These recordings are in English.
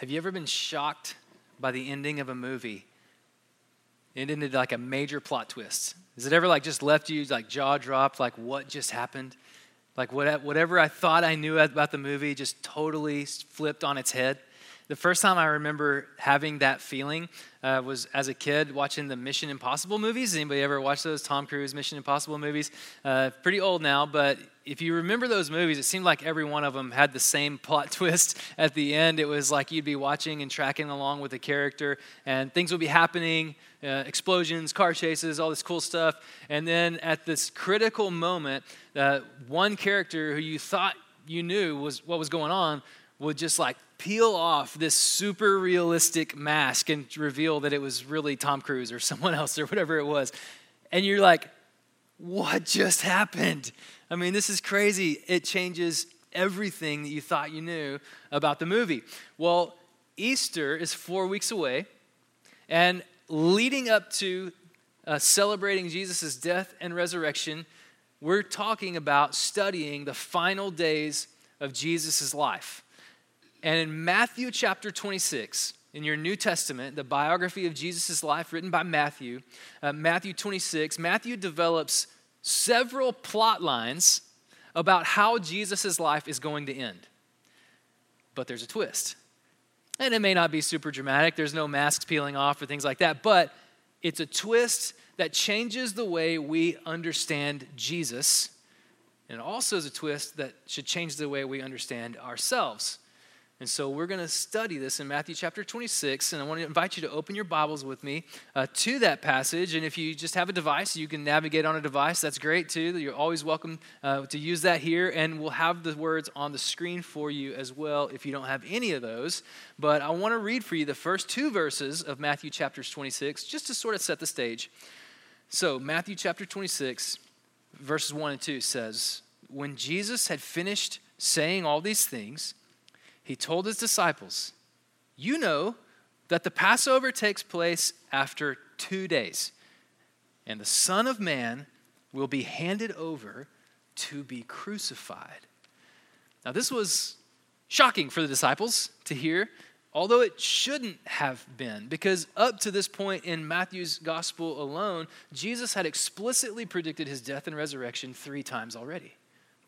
Have you ever been shocked by the ending of a movie? It ended like a major plot twist. Has it ever like just left you like jaw dropped, like what just happened? Like what, whatever I thought I knew about the movie just totally flipped on its head. The first time I remember having that feeling uh, was as a kid watching the Mission Impossible movies. Anybody ever watch those Tom Cruise Mission Impossible movies? Uh, pretty old now, but if you remember those movies, it seemed like every one of them had the same plot twist at the end. It was like you'd be watching and tracking along with the character, and things would be happening uh, explosions, car chases, all this cool stuff. And then at this critical moment, uh, one character who you thought you knew was what was going on would just like peel off this super realistic mask and reveal that it was really Tom Cruise or someone else or whatever it was. And you're like, what just happened? I mean, this is crazy. It changes everything that you thought you knew about the movie. Well, Easter is four weeks away, and leading up to uh, celebrating Jesus' death and resurrection, we're talking about studying the final days of Jesus' life. And in Matthew chapter 26, in your New Testament, the biography of Jesus' life written by Matthew, uh, Matthew 26, Matthew develops several plot lines about how Jesus' life is going to end. But there's a twist. And it may not be super dramatic, there's no masks peeling off or things like that, but it's a twist that changes the way we understand Jesus. And also is a twist that should change the way we understand ourselves. And so we're going to study this in Matthew chapter 26. And I want to invite you to open your Bibles with me uh, to that passage. And if you just have a device, you can navigate on a device. That's great too. You're always welcome uh, to use that here. And we'll have the words on the screen for you as well if you don't have any of those. But I want to read for you the first two verses of Matthew chapter 26 just to sort of set the stage. So, Matthew chapter 26, verses 1 and 2 says, When Jesus had finished saying all these things, he told his disciples, You know that the Passover takes place after two days, and the Son of Man will be handed over to be crucified. Now, this was shocking for the disciples to hear, although it shouldn't have been, because up to this point in Matthew's gospel alone, Jesus had explicitly predicted his death and resurrection three times already.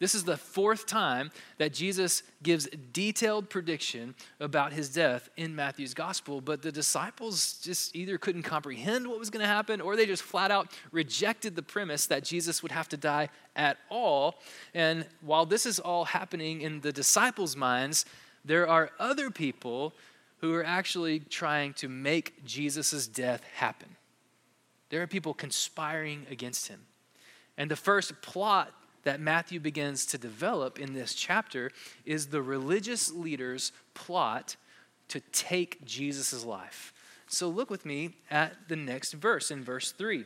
This is the fourth time that Jesus gives detailed prediction about his death in Matthew's gospel, but the disciples just either couldn't comprehend what was going to happen or they just flat out rejected the premise that Jesus would have to die at all. And while this is all happening in the disciples' minds, there are other people who are actually trying to make Jesus' death happen. There are people conspiring against him. And the first plot that Matthew begins to develop in this chapter is the religious leaders' plot to take Jesus' life. So look with me at the next verse, in verse 3.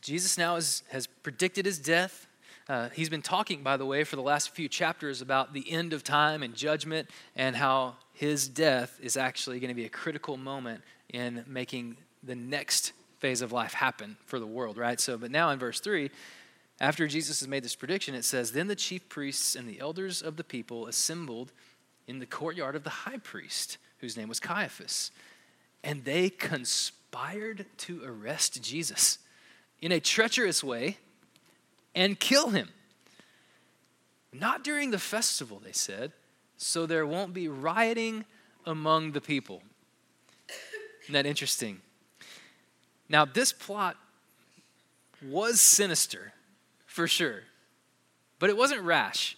Jesus now is, has predicted his death. Uh, he's been talking, by the way, for the last few chapters about the end of time and judgment and how his death is actually going to be a critical moment in making the next phase of life happen for the world, right? So, but now in verse 3, after Jesus has made this prediction, it says, Then the chief priests and the elders of the people assembled in the courtyard of the high priest, whose name was Caiaphas, and they conspired to arrest Jesus in a treacherous way and kill him. Not during the festival, they said, so there won't be rioting among the people. Isn't that interesting? Now, this plot was sinister for sure. But it wasn't rash.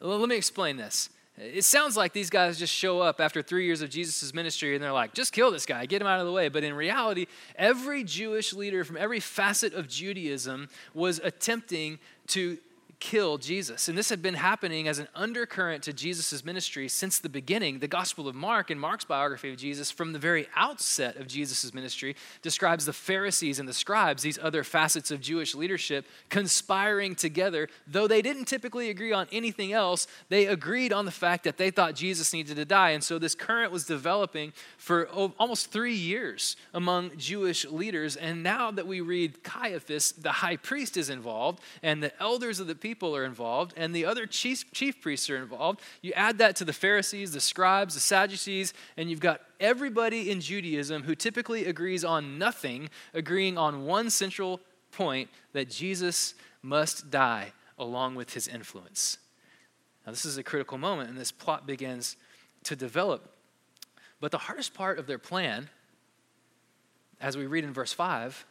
Let me explain this. It sounds like these guys just show up after three years of Jesus' ministry and they're like, just kill this guy, get him out of the way. But in reality, every Jewish leader from every facet of Judaism was attempting to kill Jesus. And this had been happening as an undercurrent to Jesus' ministry since the beginning. The Gospel of Mark and Mark's biography of Jesus, from the very outset of Jesus' ministry, describes the Pharisees and the scribes, these other facets of Jewish leadership, conspiring together. Though they didn't typically agree on anything else, they agreed on the fact that they thought Jesus needed to die. And so this current was developing for almost three years among Jewish leaders. And now that we read Caiaphas, the high priest is involved, and the elders of the people are involved, and the other chief, chief priests are involved. You add that to the Pharisees, the scribes, the Sadducees, and you've got everybody in Judaism who typically agrees on nothing, agreeing on one central point that Jesus must die along with his influence. Now, this is a critical moment, and this plot begins to develop. But the hardest part of their plan, as we read in verse 5,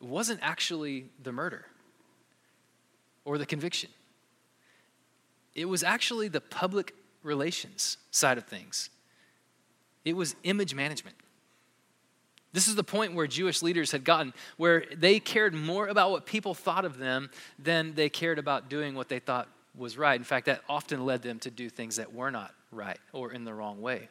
wasn't actually the murder or the conviction. It was actually the public relations side of things. It was image management. This is the point where Jewish leaders had gotten, where they cared more about what people thought of them than they cared about doing what they thought was right. In fact, that often led them to do things that were not right or in the wrong way.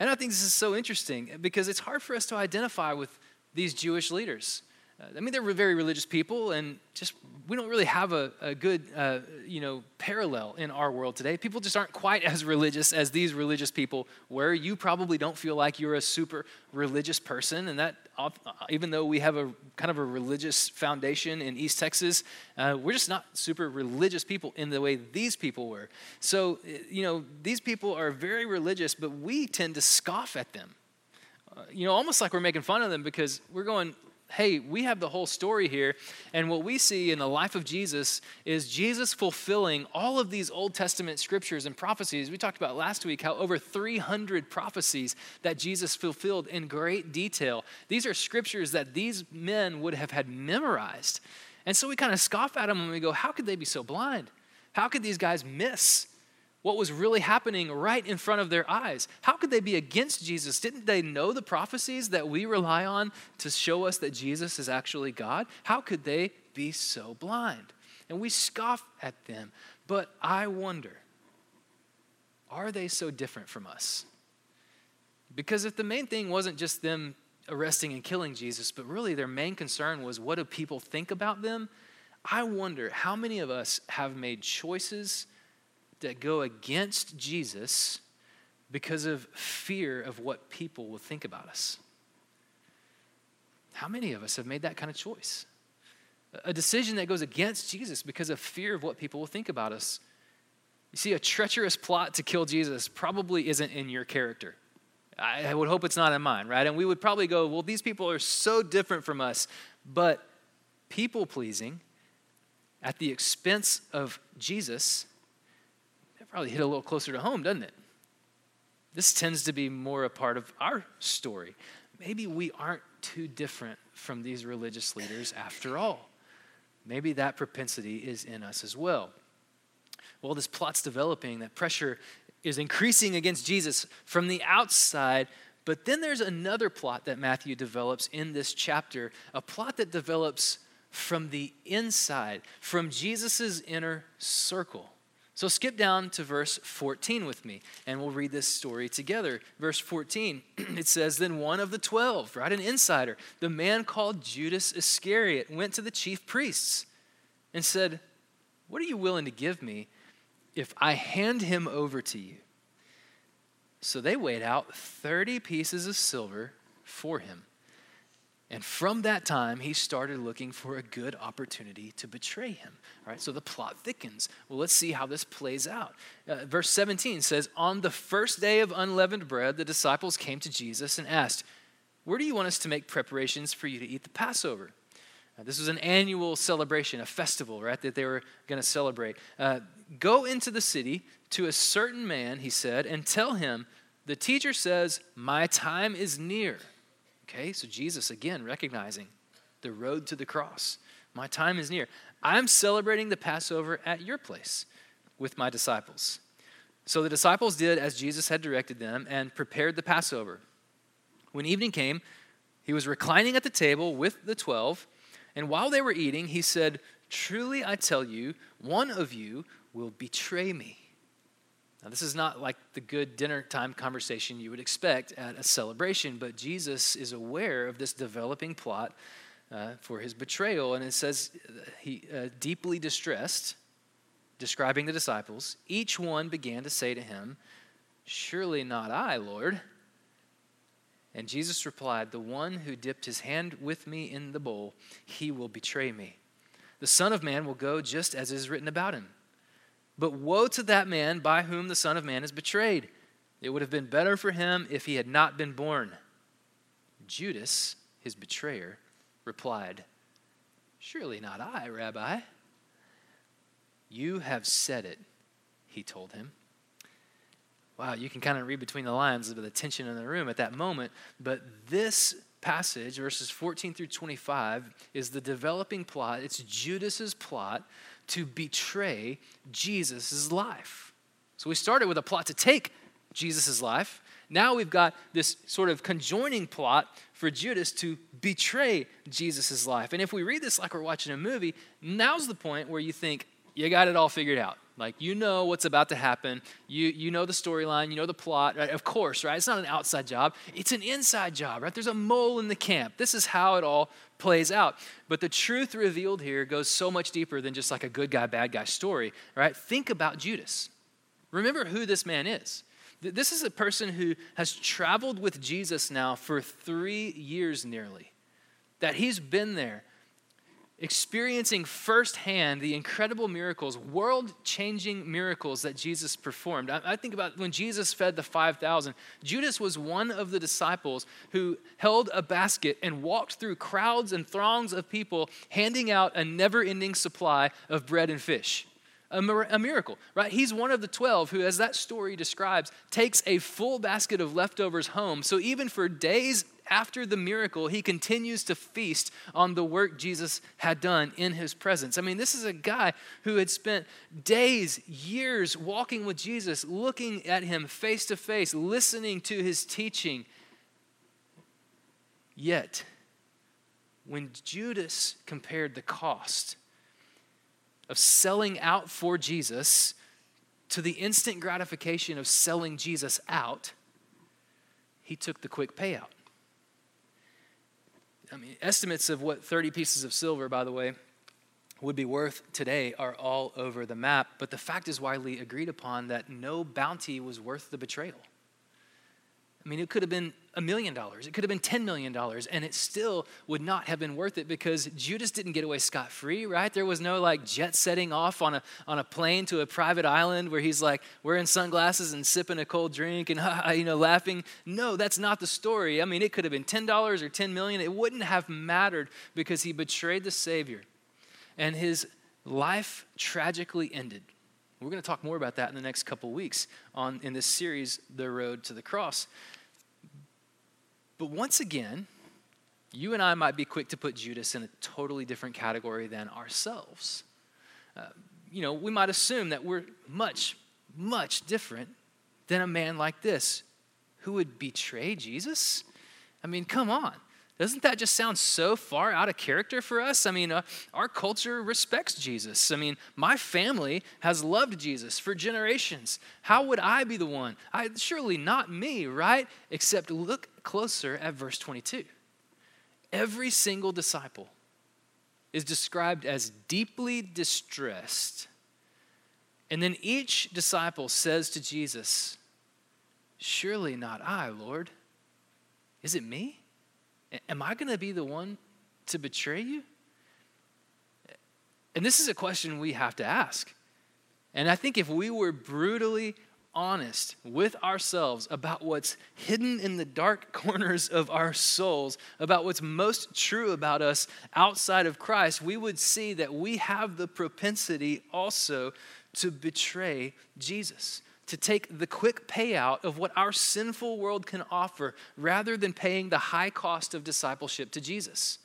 And I think this is so interesting because it's hard for us to identify with these Jewish leaders. Uh, I mean, they're very religious people, and just we don't really have a, a good, uh, you know, parallel in our world today. People just aren't quite as religious as these religious people were. You probably don't feel like you're a super religious person, and that, uh, even though we have a kind of a religious foundation in East Texas, uh, we're just not super religious people in the way these people were. So, uh, you know, these people are very religious, but we tend to scoff at them. You know, almost like we're making fun of them because we're going, hey, we have the whole story here. And what we see in the life of Jesus is Jesus fulfilling all of these Old Testament scriptures and prophecies. We talked about last week how over 300 prophecies that Jesus fulfilled in great detail. These are scriptures that these men would have had memorized. And so we kind of scoff at them and we go, how could they be so blind? How could these guys miss what was really happening right in front of their eyes. How could they be against Jesus? Didn't they know the prophecies that we rely on to show us that Jesus is actually God? How could they be so blind? And we scoff at them. But I wonder are they so different from us? Because if the main thing wasn't just them arresting and killing Jesus, but really their main concern was what do people think about them? I wonder how many of us have made choices that go against Jesus because of fear of what people will think about us. How many of us have made that kind of choice? A decision that goes against Jesus because of fear of what people will think about us. You see, a treacherous plot to kill Jesus probably isn't in your character. I would hope it's not in mine, right? And we would probably go, well, these people are so different from us. But people pleasing at the expense of Jesus probably hit a little closer to home, doesn't it? This tends to be more a part of our story. Maybe we aren't too different from these religious leaders after all. Maybe that propensity is in us as well. Well, this plot's developing, that pressure is increasing against Jesus from the outside. But then there's another plot that Matthew develops in this chapter, a plot that develops from the inside, from Jesus' inner circle. So skip down to verse 14 with me, and we'll read this story together. Verse 14, it says, Then one of the twelve, right, an insider, the man called Judas Iscariot, went to the chief priests and said, What are you willing to give me if I hand him over to you? So they weighed out 30 pieces of silver for him. And from that time, he started looking for a good opportunity to betray him. All right, so the plot thickens. Well, let's see how this plays out. Uh, verse 17 says, On the first day of unleavened bread, the disciples came to Jesus and asked, Where do you want us to make preparations for you to eat the Passover? Uh, this was an annual celebration, a festival, right, that they were going to celebrate. Uh, Go into the city to a certain man, he said, and tell him, The teacher says, My time is near. Okay, so Jesus again recognizing the road to the cross. My time is near. I'm celebrating the Passover at your place with my disciples. So the disciples did as Jesus had directed them and prepared the Passover. When evening came, he was reclining at the table with the twelve, and while they were eating, he said, Truly I tell you, one of you will betray me. Now, this is not like the good dinner time conversation you would expect at a celebration, but Jesus is aware of this developing plot uh, for his betrayal. And it says, he uh, deeply distressed, describing the disciples, each one began to say to him, Surely not I, Lord. And Jesus replied, The one who dipped his hand with me in the bowl, he will betray me. The Son of Man will go just as is written about him. But woe to that man by whom the Son of Man is betrayed. It would have been better for him if he had not been born. Judas, his betrayer, replied, Surely not I, Rabbi. You have said it, he told him. Wow, you can kind of read between the lines of the tension in the room at that moment, but this passage, verses 14 through 25, is the developing plot. It's Judas's plot to betray Jesus' life. So we started with a plot to take Jesus' life. Now we've got this sort of conjoining plot for Judas to betray Jesus' life. And if we read this like we're watching a movie, now's the point where you think, you got it all figured out. Like you know what's about to happen. You you know the storyline, you know the plot, right? Of course, right? It's not an outside job, it's an inside job, right? There's a mole in the camp. This is how it all plays out. But the truth revealed here goes so much deeper than just like a good guy, bad guy story, right? Think about Judas. Remember who this man is. This is a person who has traveled with Jesus now for three years nearly. That he's been there experiencing firsthand the incredible miracles, world changing miracles that Jesus performed. I, I, think about when Jesus fed the 5,000, Judas was one of the disciples who held a basket and walked through crowds and throngs of people, handing out a never ending supply of bread and fish a, a miracle, right? He's one of the 12 who, as that story describes, takes a full basket of leftovers home. So even for days after the miracle, he continues to feast on the work Jesus had done in his presence. I mean, this is a guy who had spent days, years walking with Jesus, looking at him face to face, listening to his teaching. Yet, when Judas compared the cost of selling out for Jesus to the instant gratification of selling Jesus out, he took the quick payout. I mean, estimates of what 30 pieces of silver, by the way, would be worth today are all over the map, but the fact is widely agreed upon that no bounty was worth the betrayal. I mean, it could have been a million dollars, it could have been $10 million, and it still would not have been worth it because Judas didn't get away scot free, right? There was no like jet setting off on a, on a plane to a private island where he's like wearing sunglasses and sipping a cold drink and, you know, laughing. No, that's not the story. I mean, it could have been $10 or 10 million. It wouldn't have mattered because he betrayed the Savior and his life tragically ended. We're going to talk more about that in the next couple weeks on in this series, The Road to the Cross. But once again, you and I might be quick to put Judas in a totally different category than ourselves. Uh, you know, we might assume that we're much, much different than a man like this who would betray Jesus. I mean, come on. Doesn't that just sound so far out of character for us? I mean, uh, our culture respects Jesus. I mean, my family has loved Jesus for generations. How would I be the one? I, surely not me, right? Except look closer at verse 22. Every single disciple is described as deeply distressed. And then each disciple says to Jesus, Surely not I, Lord. Is it me? Am I going to be the one to betray you? And this is a question we have to ask. And I think if we were brutally honest with ourselves about what's hidden in the dark corners of our souls, about what's most true about us outside of Christ, we would see that we have the propensity also to betray Jesus to take the quick payout of what our sinful world can offer rather than paying the high cost of discipleship to Jesus.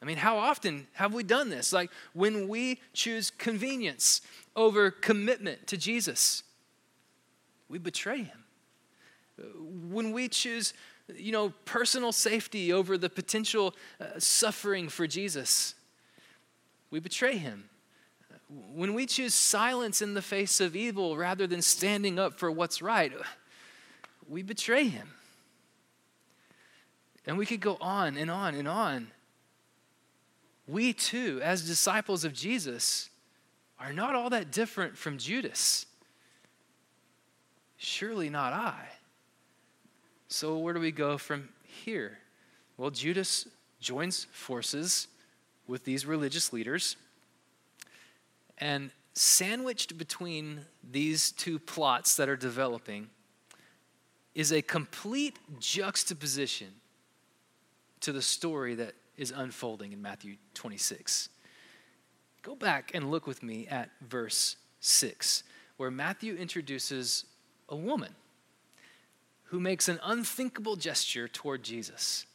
I mean, how often have we done this? Like when we choose convenience over commitment to Jesus, we betray him. When we choose, you know, personal safety over the potential uh, suffering for Jesus, we betray him when we choose silence in the face of evil rather than standing up for what's right, we betray him. And we could go on and on and on. We too, as disciples of Jesus, are not all that different from Judas. Surely not I. So, where do we go from here? Well, Judas joins forces with these religious leaders And sandwiched between these two plots that are developing is a complete juxtaposition to the story that is unfolding in Matthew 26. Go back and look with me at verse 6, where Matthew introduces a woman who makes an unthinkable gesture toward Jesus.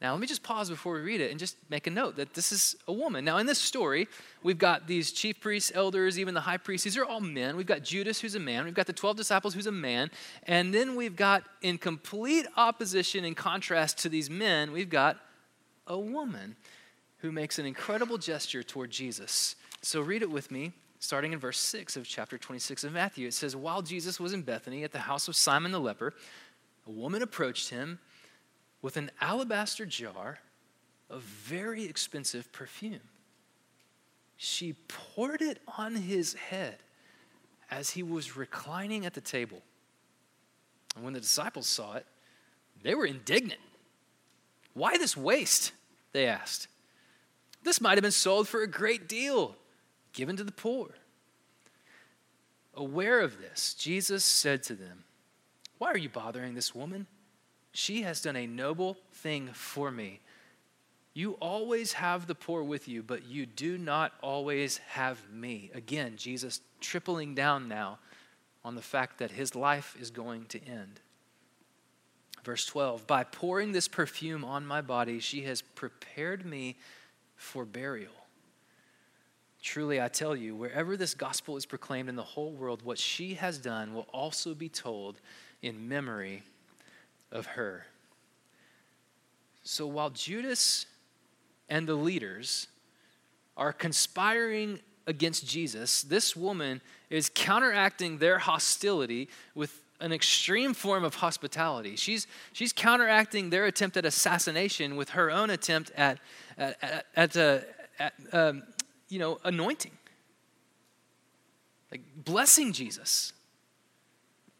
Now, let me just pause before we read it and just make a note that this is a woman. Now, in this story, we've got these chief priests, elders, even the high priest. These are all men. We've got Judas, who's a man. We've got the 12 disciples, who's a man. And then we've got, in complete opposition and contrast to these men, we've got a woman who makes an incredible gesture toward Jesus. So, read it with me, starting in verse 6 of chapter 26 of Matthew. It says, While Jesus was in Bethany at the house of Simon the leper, a woman approached him with an alabaster jar of very expensive perfume. She poured it on his head as he was reclining at the table. And when the disciples saw it, they were indignant. Why this waste? They asked. This might have been sold for a great deal, given to the poor. Aware of this, Jesus said to them, Why are you bothering this woman? She has done a noble thing for me. You always have the poor with you, but you do not always have me. Again, Jesus tripling down now on the fact that his life is going to end. Verse 12 By pouring this perfume on my body, she has prepared me for burial. Truly, I tell you, wherever this gospel is proclaimed in the whole world, what she has done will also be told in memory of her. So while Judas and the leaders are conspiring against Jesus, this woman is counteracting their hostility with an extreme form of hospitality. She's, she's counteracting their attempt at assassination with her own attempt at, at, at, at, uh, at um, you know, anointing, like blessing Jesus,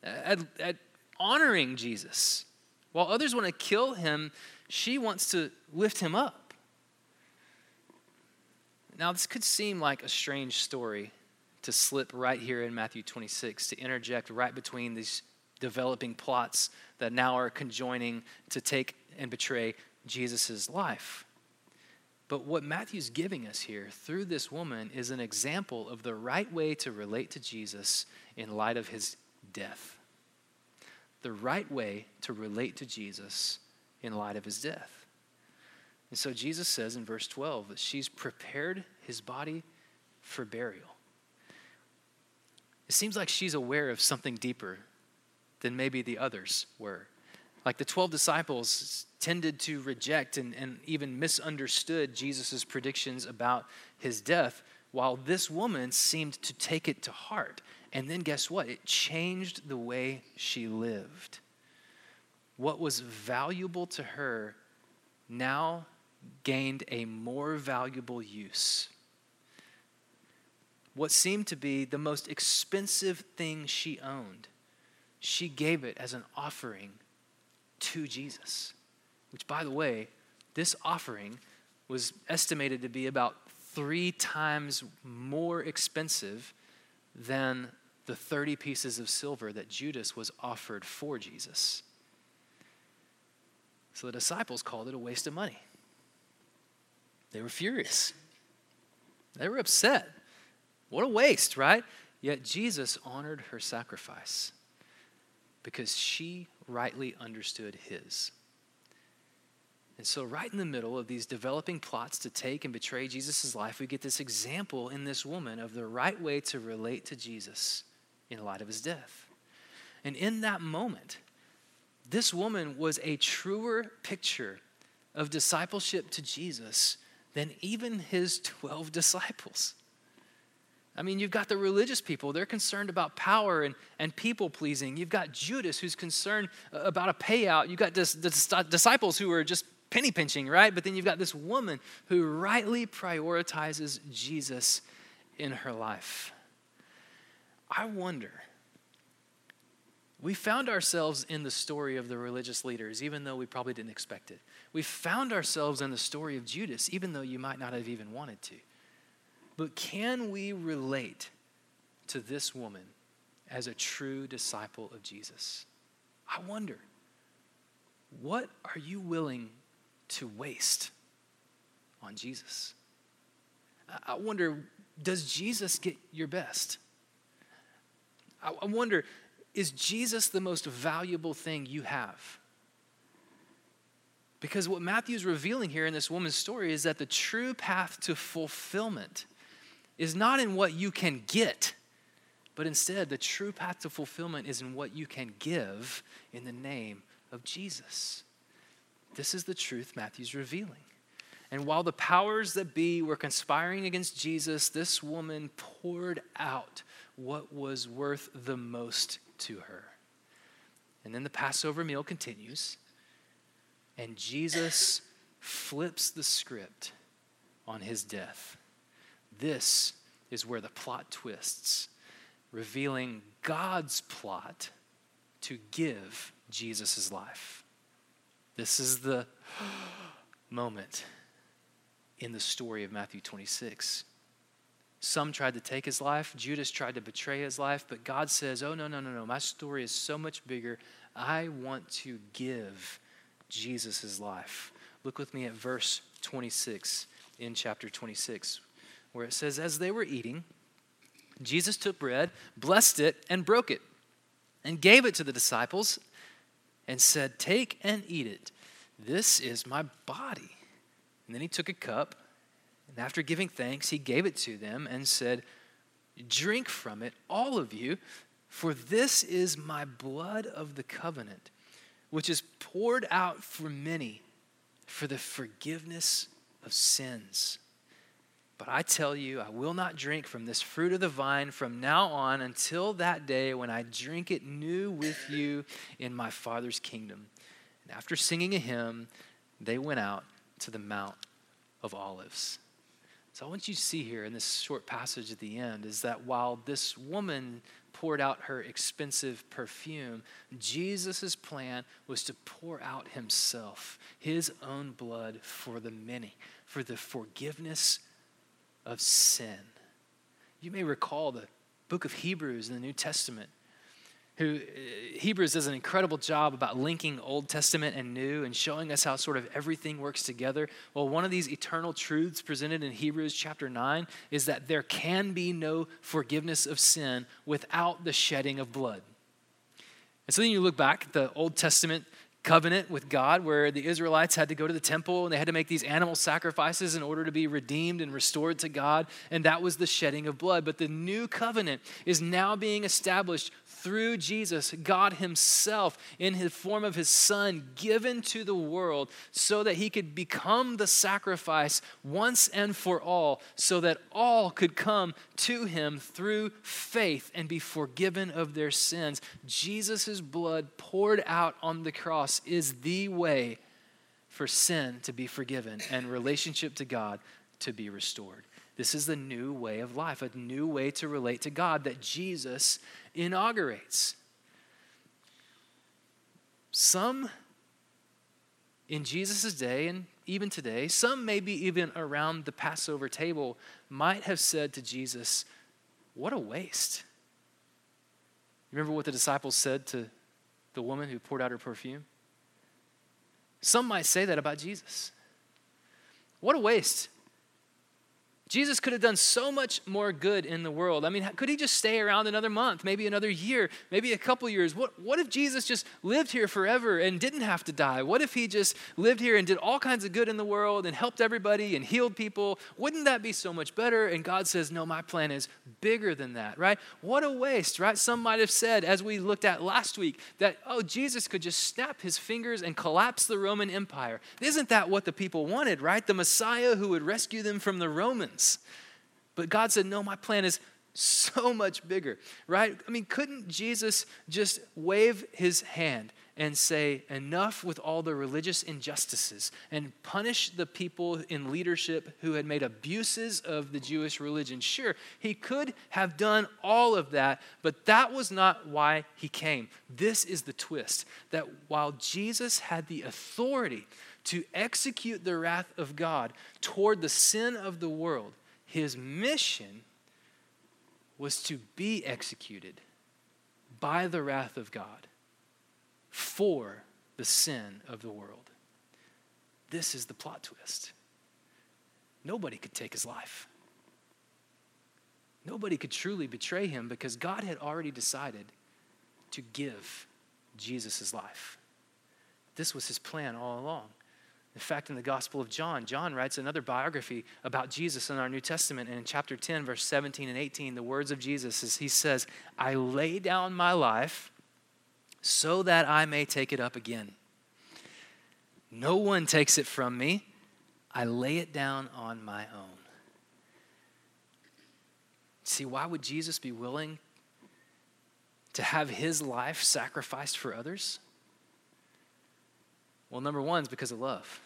at, at honoring Jesus. While others want to kill him, she wants to lift him up. Now, this could seem like a strange story to slip right here in Matthew 26, to interject right between these developing plots that now are conjoining to take and betray Jesus' life. But what Matthew's giving us here through this woman is an example of the right way to relate to Jesus in light of his death the right way to relate to Jesus in light of his death. And so Jesus says in verse 12 that she's prepared his body for burial. It seems like she's aware of something deeper than maybe the others were. Like the 12 disciples tended to reject and, and even misunderstood Jesus' predictions about his death, while this woman seemed to take it to heart and then guess what? It changed the way she lived. What was valuable to her now gained a more valuable use. What seemed to be the most expensive thing she owned, she gave it as an offering to Jesus. Which, by the way, this offering was estimated to be about three times more expensive than the 30 pieces of silver that Judas was offered for Jesus. So the disciples called it a waste of money. They were furious. They were upset. What a waste, right? Yet Jesus honored her sacrifice because she rightly understood his. And so, right in the middle of these developing plots to take and betray Jesus' life, we get this example in this woman of the right way to relate to Jesus in light of his death. And in that moment, this woman was a truer picture of discipleship to Jesus than even his 12 disciples. I mean, you've got the religious people, they're concerned about power and, and people pleasing. You've got Judas, who's concerned uh, about a payout. You've got this, the disciples who are just penny pinching, right? But then you've got this woman who rightly prioritizes Jesus in her life. I wonder. We found ourselves in the story of the religious leaders, even though we probably didn't expect it. We found ourselves in the story of Judas, even though you might not have even wanted to. but can we relate to this woman as a true disciple of Jesus? I wonder, what are you willing to waste on Jesus? I wonder, does Jesus get your best? I wonder, is Jesus the most valuable thing you have? Because what Matthew is revealing here in this woman's story is that the true path to fulfillment is not in what you can get, but instead, the true path to fulfillment is in what you can give in the name of Jesus. This is the truth Matthew's revealing. And while the powers that be were conspiring against Jesus, this woman poured out what was worth the most to her. And then the Passover meal continues, and Jesus flips the script on his death. This is where the plot twists, revealing God's plot to give Jesus' life. This is the moment in the story of Matthew 26. Some tried to take his life. Judas tried to betray his life. But God says, Oh, no, no, no, no. My story is so much bigger. I want to give Jesus life. Look with me at verse 26 in chapter 26, where it says, As they were eating, Jesus took bread, blessed it, and broke it, and gave it to the disciples, and said, Take and eat it. This is my body. And then he took a cup, and after giving thanks, he gave it to them and said, Drink from it, all of you, for this is my blood of the covenant, which is poured out for many for the forgiveness of sins. But I tell you, I will not drink from this fruit of the vine from now on until that day when I drink it new with you in my Father's kingdom. And after singing a hymn, they went out to the Mount of Olives. So I want you to see here in this short passage at the end is that while this woman poured out her expensive perfume, Jesus' plan was to pour out himself, his own blood for the many, for the forgiveness of sin. You may recall the book of Hebrews in the New Testament who uh, Hebrews does an incredible job about linking Old Testament and New and showing us how sort of everything works together. Well, one of these eternal truths presented in Hebrews chapter 9 is that there can be no forgiveness of sin without the shedding of blood. And so then you look back at the Old Testament covenant with God where the Israelites had to go to the temple and they had to make these animal sacrifices in order to be redeemed and restored to God, and that was the shedding of blood. But the new covenant is now being established through Jesus, God Himself, in His form of His Son, given to the world so that He could become the sacrifice once and for all, so that all could come to Him through faith and be forgiven of their sins. Jesus' blood poured out on the cross is the way for sin to be forgiven and relationship to God to be restored. This is the new way of life, a new way to relate to God that Jesus inaugurates. Some in Jesus' day, and even today, some maybe even around the Passover table, might have said to Jesus, What a waste. Remember what the disciples said to the woman who poured out her perfume? Some might say that about Jesus. What a waste. Jesus could have done so much more good in the world. I mean, could he just stay around another month, maybe another year, maybe a couple years? What, what if Jesus just lived here forever and didn't have to die? What if he just lived here and did all kinds of good in the world and helped everybody and healed people? Wouldn't that be so much better? And God says, No, my plan is bigger than that, right? What a waste, right? Some might have said, as we looked at last week, that, oh, Jesus could just snap his fingers and collapse the Roman Empire. Isn't that what the people wanted, right? The Messiah who would rescue them from the Romans. But God said, No, my plan is so much bigger, right? I mean, couldn't Jesus just wave his hand and say, Enough with all the religious injustices and punish the people in leadership who had made abuses of the Jewish religion? Sure, he could have done all of that, but that was not why he came. This is the twist that while Jesus had the authority to execute the wrath of God toward the sin of the world, his mission was to be executed by the wrath of God for the sin of the world. This is the plot twist. Nobody could take his life. Nobody could truly betray him because God had already decided to give Jesus life. This was his plan all along. In fact, in the Gospel of John, John writes another biography about Jesus in our New Testament. And in chapter 10, verse 17 and 18, the words of Jesus is He says, I lay down my life so that I may take it up again. No one takes it from me. I lay it down on my own. See, why would Jesus be willing to have his life sacrificed for others? Well, number one is because of love.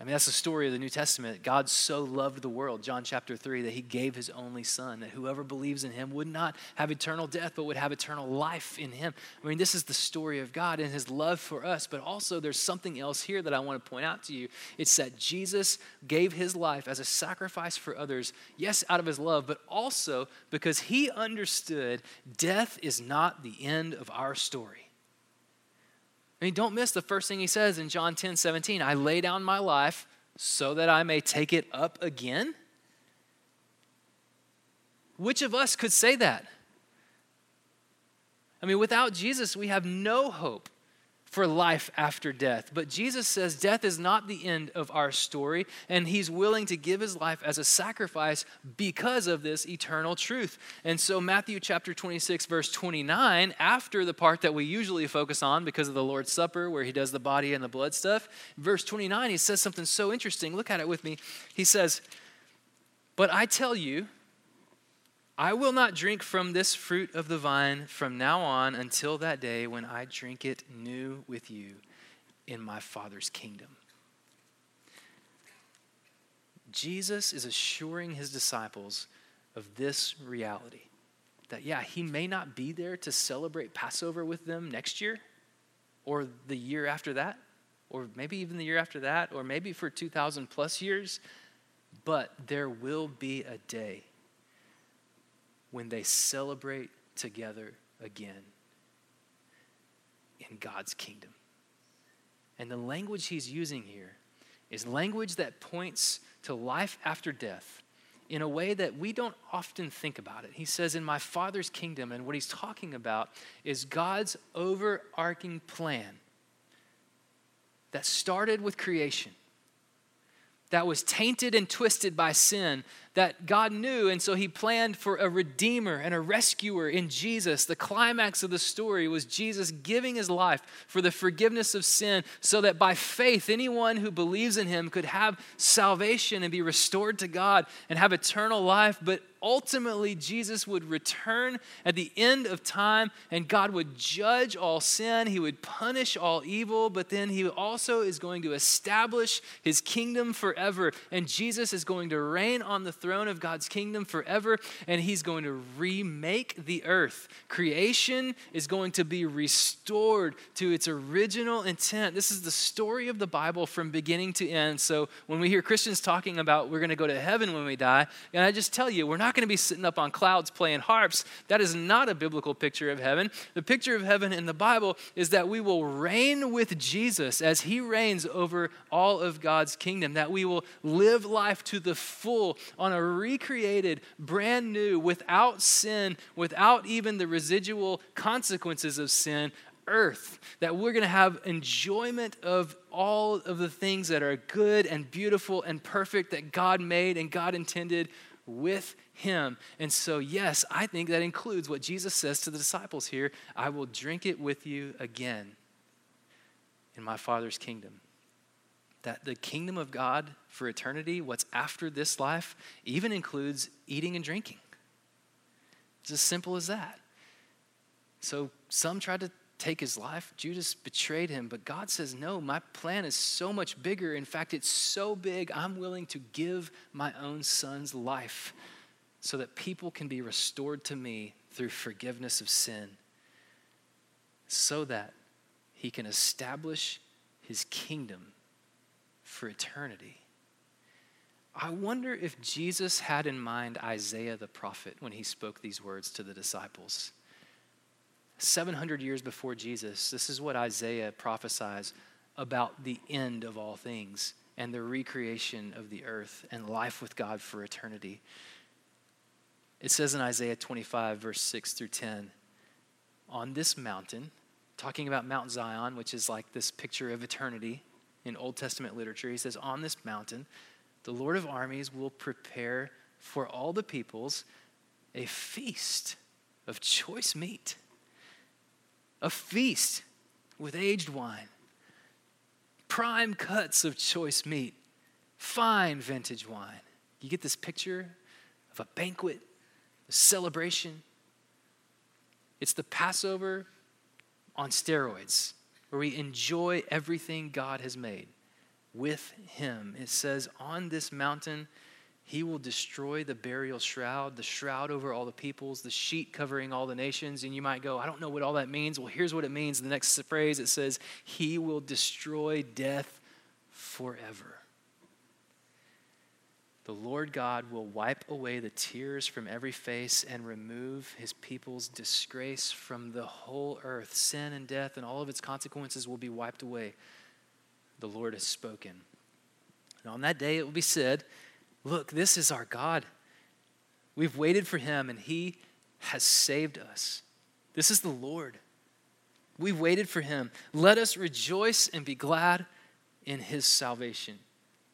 I mean, that's the story of the New Testament. God so loved the world, John chapter 3, that he gave his only son, that whoever believes in him would not have eternal death, but would have eternal life in him. I mean, this is the story of God and his love for us, but also there's something else here that I want to point out to you. It's that Jesus gave his life as a sacrifice for others, yes, out of his love, but also because he understood death is not the end of our story. I mean, don't miss the first thing he says in John 10 17. I lay down my life so that I may take it up again. Which of us could say that? I mean, without Jesus, we have no hope for life after death. But Jesus says death is not the end of our story, and he's willing to give his life as a sacrifice because of this eternal truth. And so, Matthew chapter 26, verse 29, after the part that we usually focus on because of the Lord's Supper, where he does the body and the blood stuff, verse 29, he says something so interesting. Look at it with me. He says, But I tell you, I will not drink from this fruit of the vine from now on until that day when I drink it new with you in my Father's kingdom. Jesus is assuring his disciples of this reality that, yeah, he may not be there to celebrate Passover with them next year or the year after that, or maybe even the year after that, or maybe for 2,000 plus years, but there will be a day when they celebrate together again in God's kingdom. And the language he's using here is language that points to life after death in a way that we don't often think about it. He says, In my Father's kingdom, and what he's talking about is God's overarching plan that started with creation, that was tainted and twisted by sin, that God knew, and so He planned for a redeemer and a rescuer in Jesus. The climax of the story was Jesus giving His life for the forgiveness of sin, so that by faith, anyone who believes in Him could have salvation and be restored to God and have eternal life. But ultimately Jesus would return at the end of time and God would judge all sin. He would punish all evil, but then He also is going to establish His kingdom forever. And Jesus is going to reign on the throne of God's kingdom forever, and he's going to remake the earth. Creation is going to be restored to its original intent. This is the story of the Bible from beginning to end. So when we hear Christians talking about we're going to go to heaven when we die, and I just tell you, we're not going to be sitting up on clouds playing harps. That is not a biblical picture of heaven. The picture of heaven in the Bible is that we will reign with Jesus as he reigns over all of God's kingdom, that we will live life to the full on a recreated, brand new, without sin, without even the residual consequences of sin, earth. That we're going to have enjoyment of all of the things that are good and beautiful and perfect that God made and God intended with him. And so, yes, I think that includes what Jesus says to the disciples here I will drink it with you again in my Father's kingdom that the kingdom of God for eternity, what's after this life, even includes eating and drinking. It's as simple as that. So some tried to take his life. Judas betrayed him, but God says, No, my plan is so much bigger. In fact, it's so big, I'm willing to give my own son's life so that people can be restored to me through forgiveness of sin, so that he can establish his kingdom for eternity. I wonder if Jesus had in mind Isaiah the prophet when he spoke these words to the disciples. 700 years before Jesus, this is what Isaiah prophesies about the end of all things and the recreation of the earth and life with God for eternity. It says in Isaiah 25, verse 6 through 10, on this mountain, talking about Mount Zion, which is like this picture of eternity in Old Testament literature, he says, On this mountain, the Lord of armies will prepare for all the peoples a feast of choice meat, a feast with aged wine, prime cuts of choice meat, fine vintage wine. You get this picture of a banquet, a celebration. It's the Passover on steroids, where we enjoy everything God has made with him. It says, On this mountain, he will destroy the burial shroud, the shroud over all the peoples, the sheet covering all the nations. And you might go, I don't know what all that means. Well, here's what it means. The next phrase it says, He will destroy death forever. The Lord God will wipe away the tears from every face and remove his people's disgrace from the whole earth. Sin and death and all of its consequences will be wiped away the Lord has spoken. And on that day it will be said, Look, this is our God. We've waited for him, and he has saved us. This is the Lord. We've waited for him. Let us rejoice and be glad in his salvation,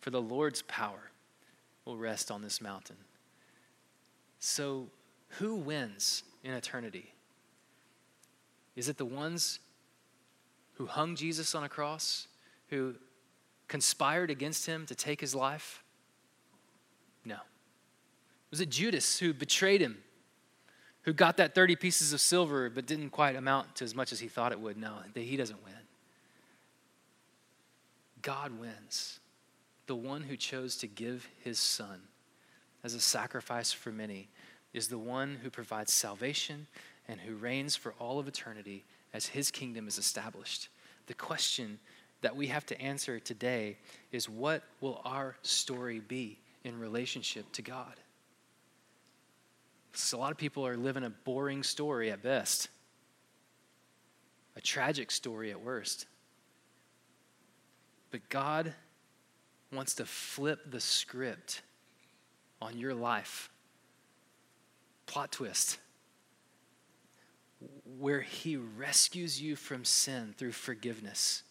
for the Lord's power will rest on this mountain. So, who wins in eternity? Is it the ones who hung Jesus on a cross? who conspired against him to take his life? No. Was it Judas who betrayed him, who got that 30 pieces of silver but didn't quite amount to as much as he thought it would? No, he doesn't win. God wins. The one who chose to give his son as a sacrifice for many is the one who provides salvation and who reigns for all of eternity as his kingdom is established. The question that we have to answer today is what will our story be in relationship to God? So a lot of people are living a boring story at best, a tragic story at worst. But God wants to flip the script on your life. Plot twist. Where He rescues you from sin through forgiveness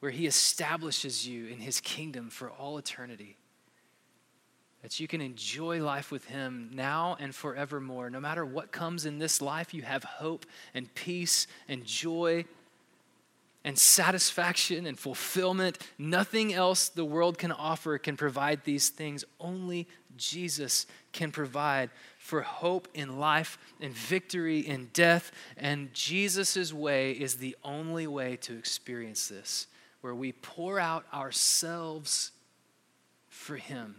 where he establishes you in his kingdom for all eternity. That you can enjoy life with him now and forevermore. No matter what comes in this life, you have hope and peace and joy and satisfaction and fulfillment. Nothing else the world can offer can provide these things. Only Jesus can provide for hope in life and victory in death. And Jesus' way is the only way to experience this where we pour out ourselves for Him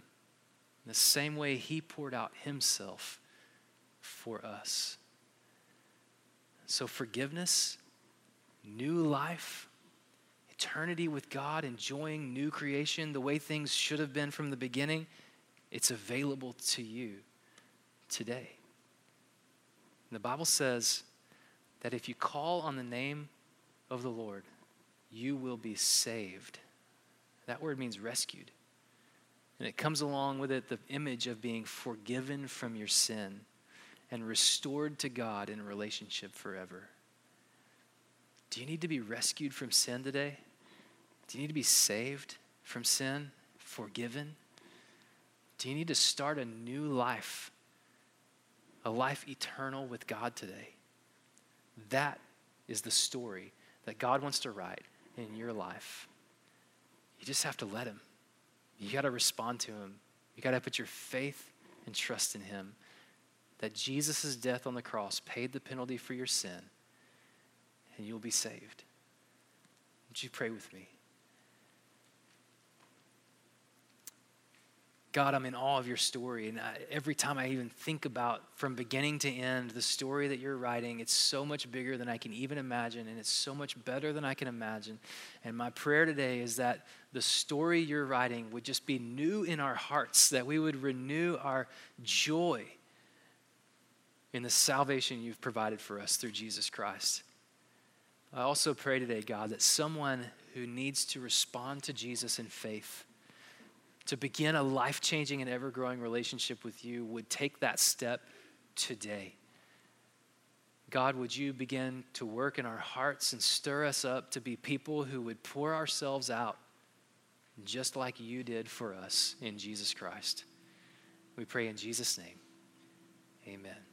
the same way He poured out Himself for us. So, forgiveness, new life, eternity with God, enjoying new creation, the way things should have been from the beginning, it's available to you today. And the Bible says that if you call on the name of the Lord, you will be saved. That word means rescued. And it comes along with it the image of being forgiven from your sin and restored to God in relationship forever. Do you need to be rescued from sin today? Do you need to be saved from sin, forgiven? Do you need to start a new life, a life eternal with God today? That is the story that God wants to write in your life. You just have to let Him. You got to respond to Him. You got to put your faith and trust in Him that Jesus' death on the cross paid the penalty for your sin, and you'll be saved. Would you pray with me? God, I'm in awe of your story. And I, every time I even think about from beginning to end the story that you're writing, it's so much bigger than I can even imagine, and it's so much better than I can imagine. And my prayer today is that the story you're writing would just be new in our hearts, that we would renew our joy in the salvation you've provided for us through Jesus Christ. I also pray today, God, that someone who needs to respond to Jesus in faith, to begin a life changing and ever growing relationship with you, would take that step today. God, would you begin to work in our hearts and stir us up to be people who would pour ourselves out just like you did for us in Jesus Christ? We pray in Jesus' name. Amen.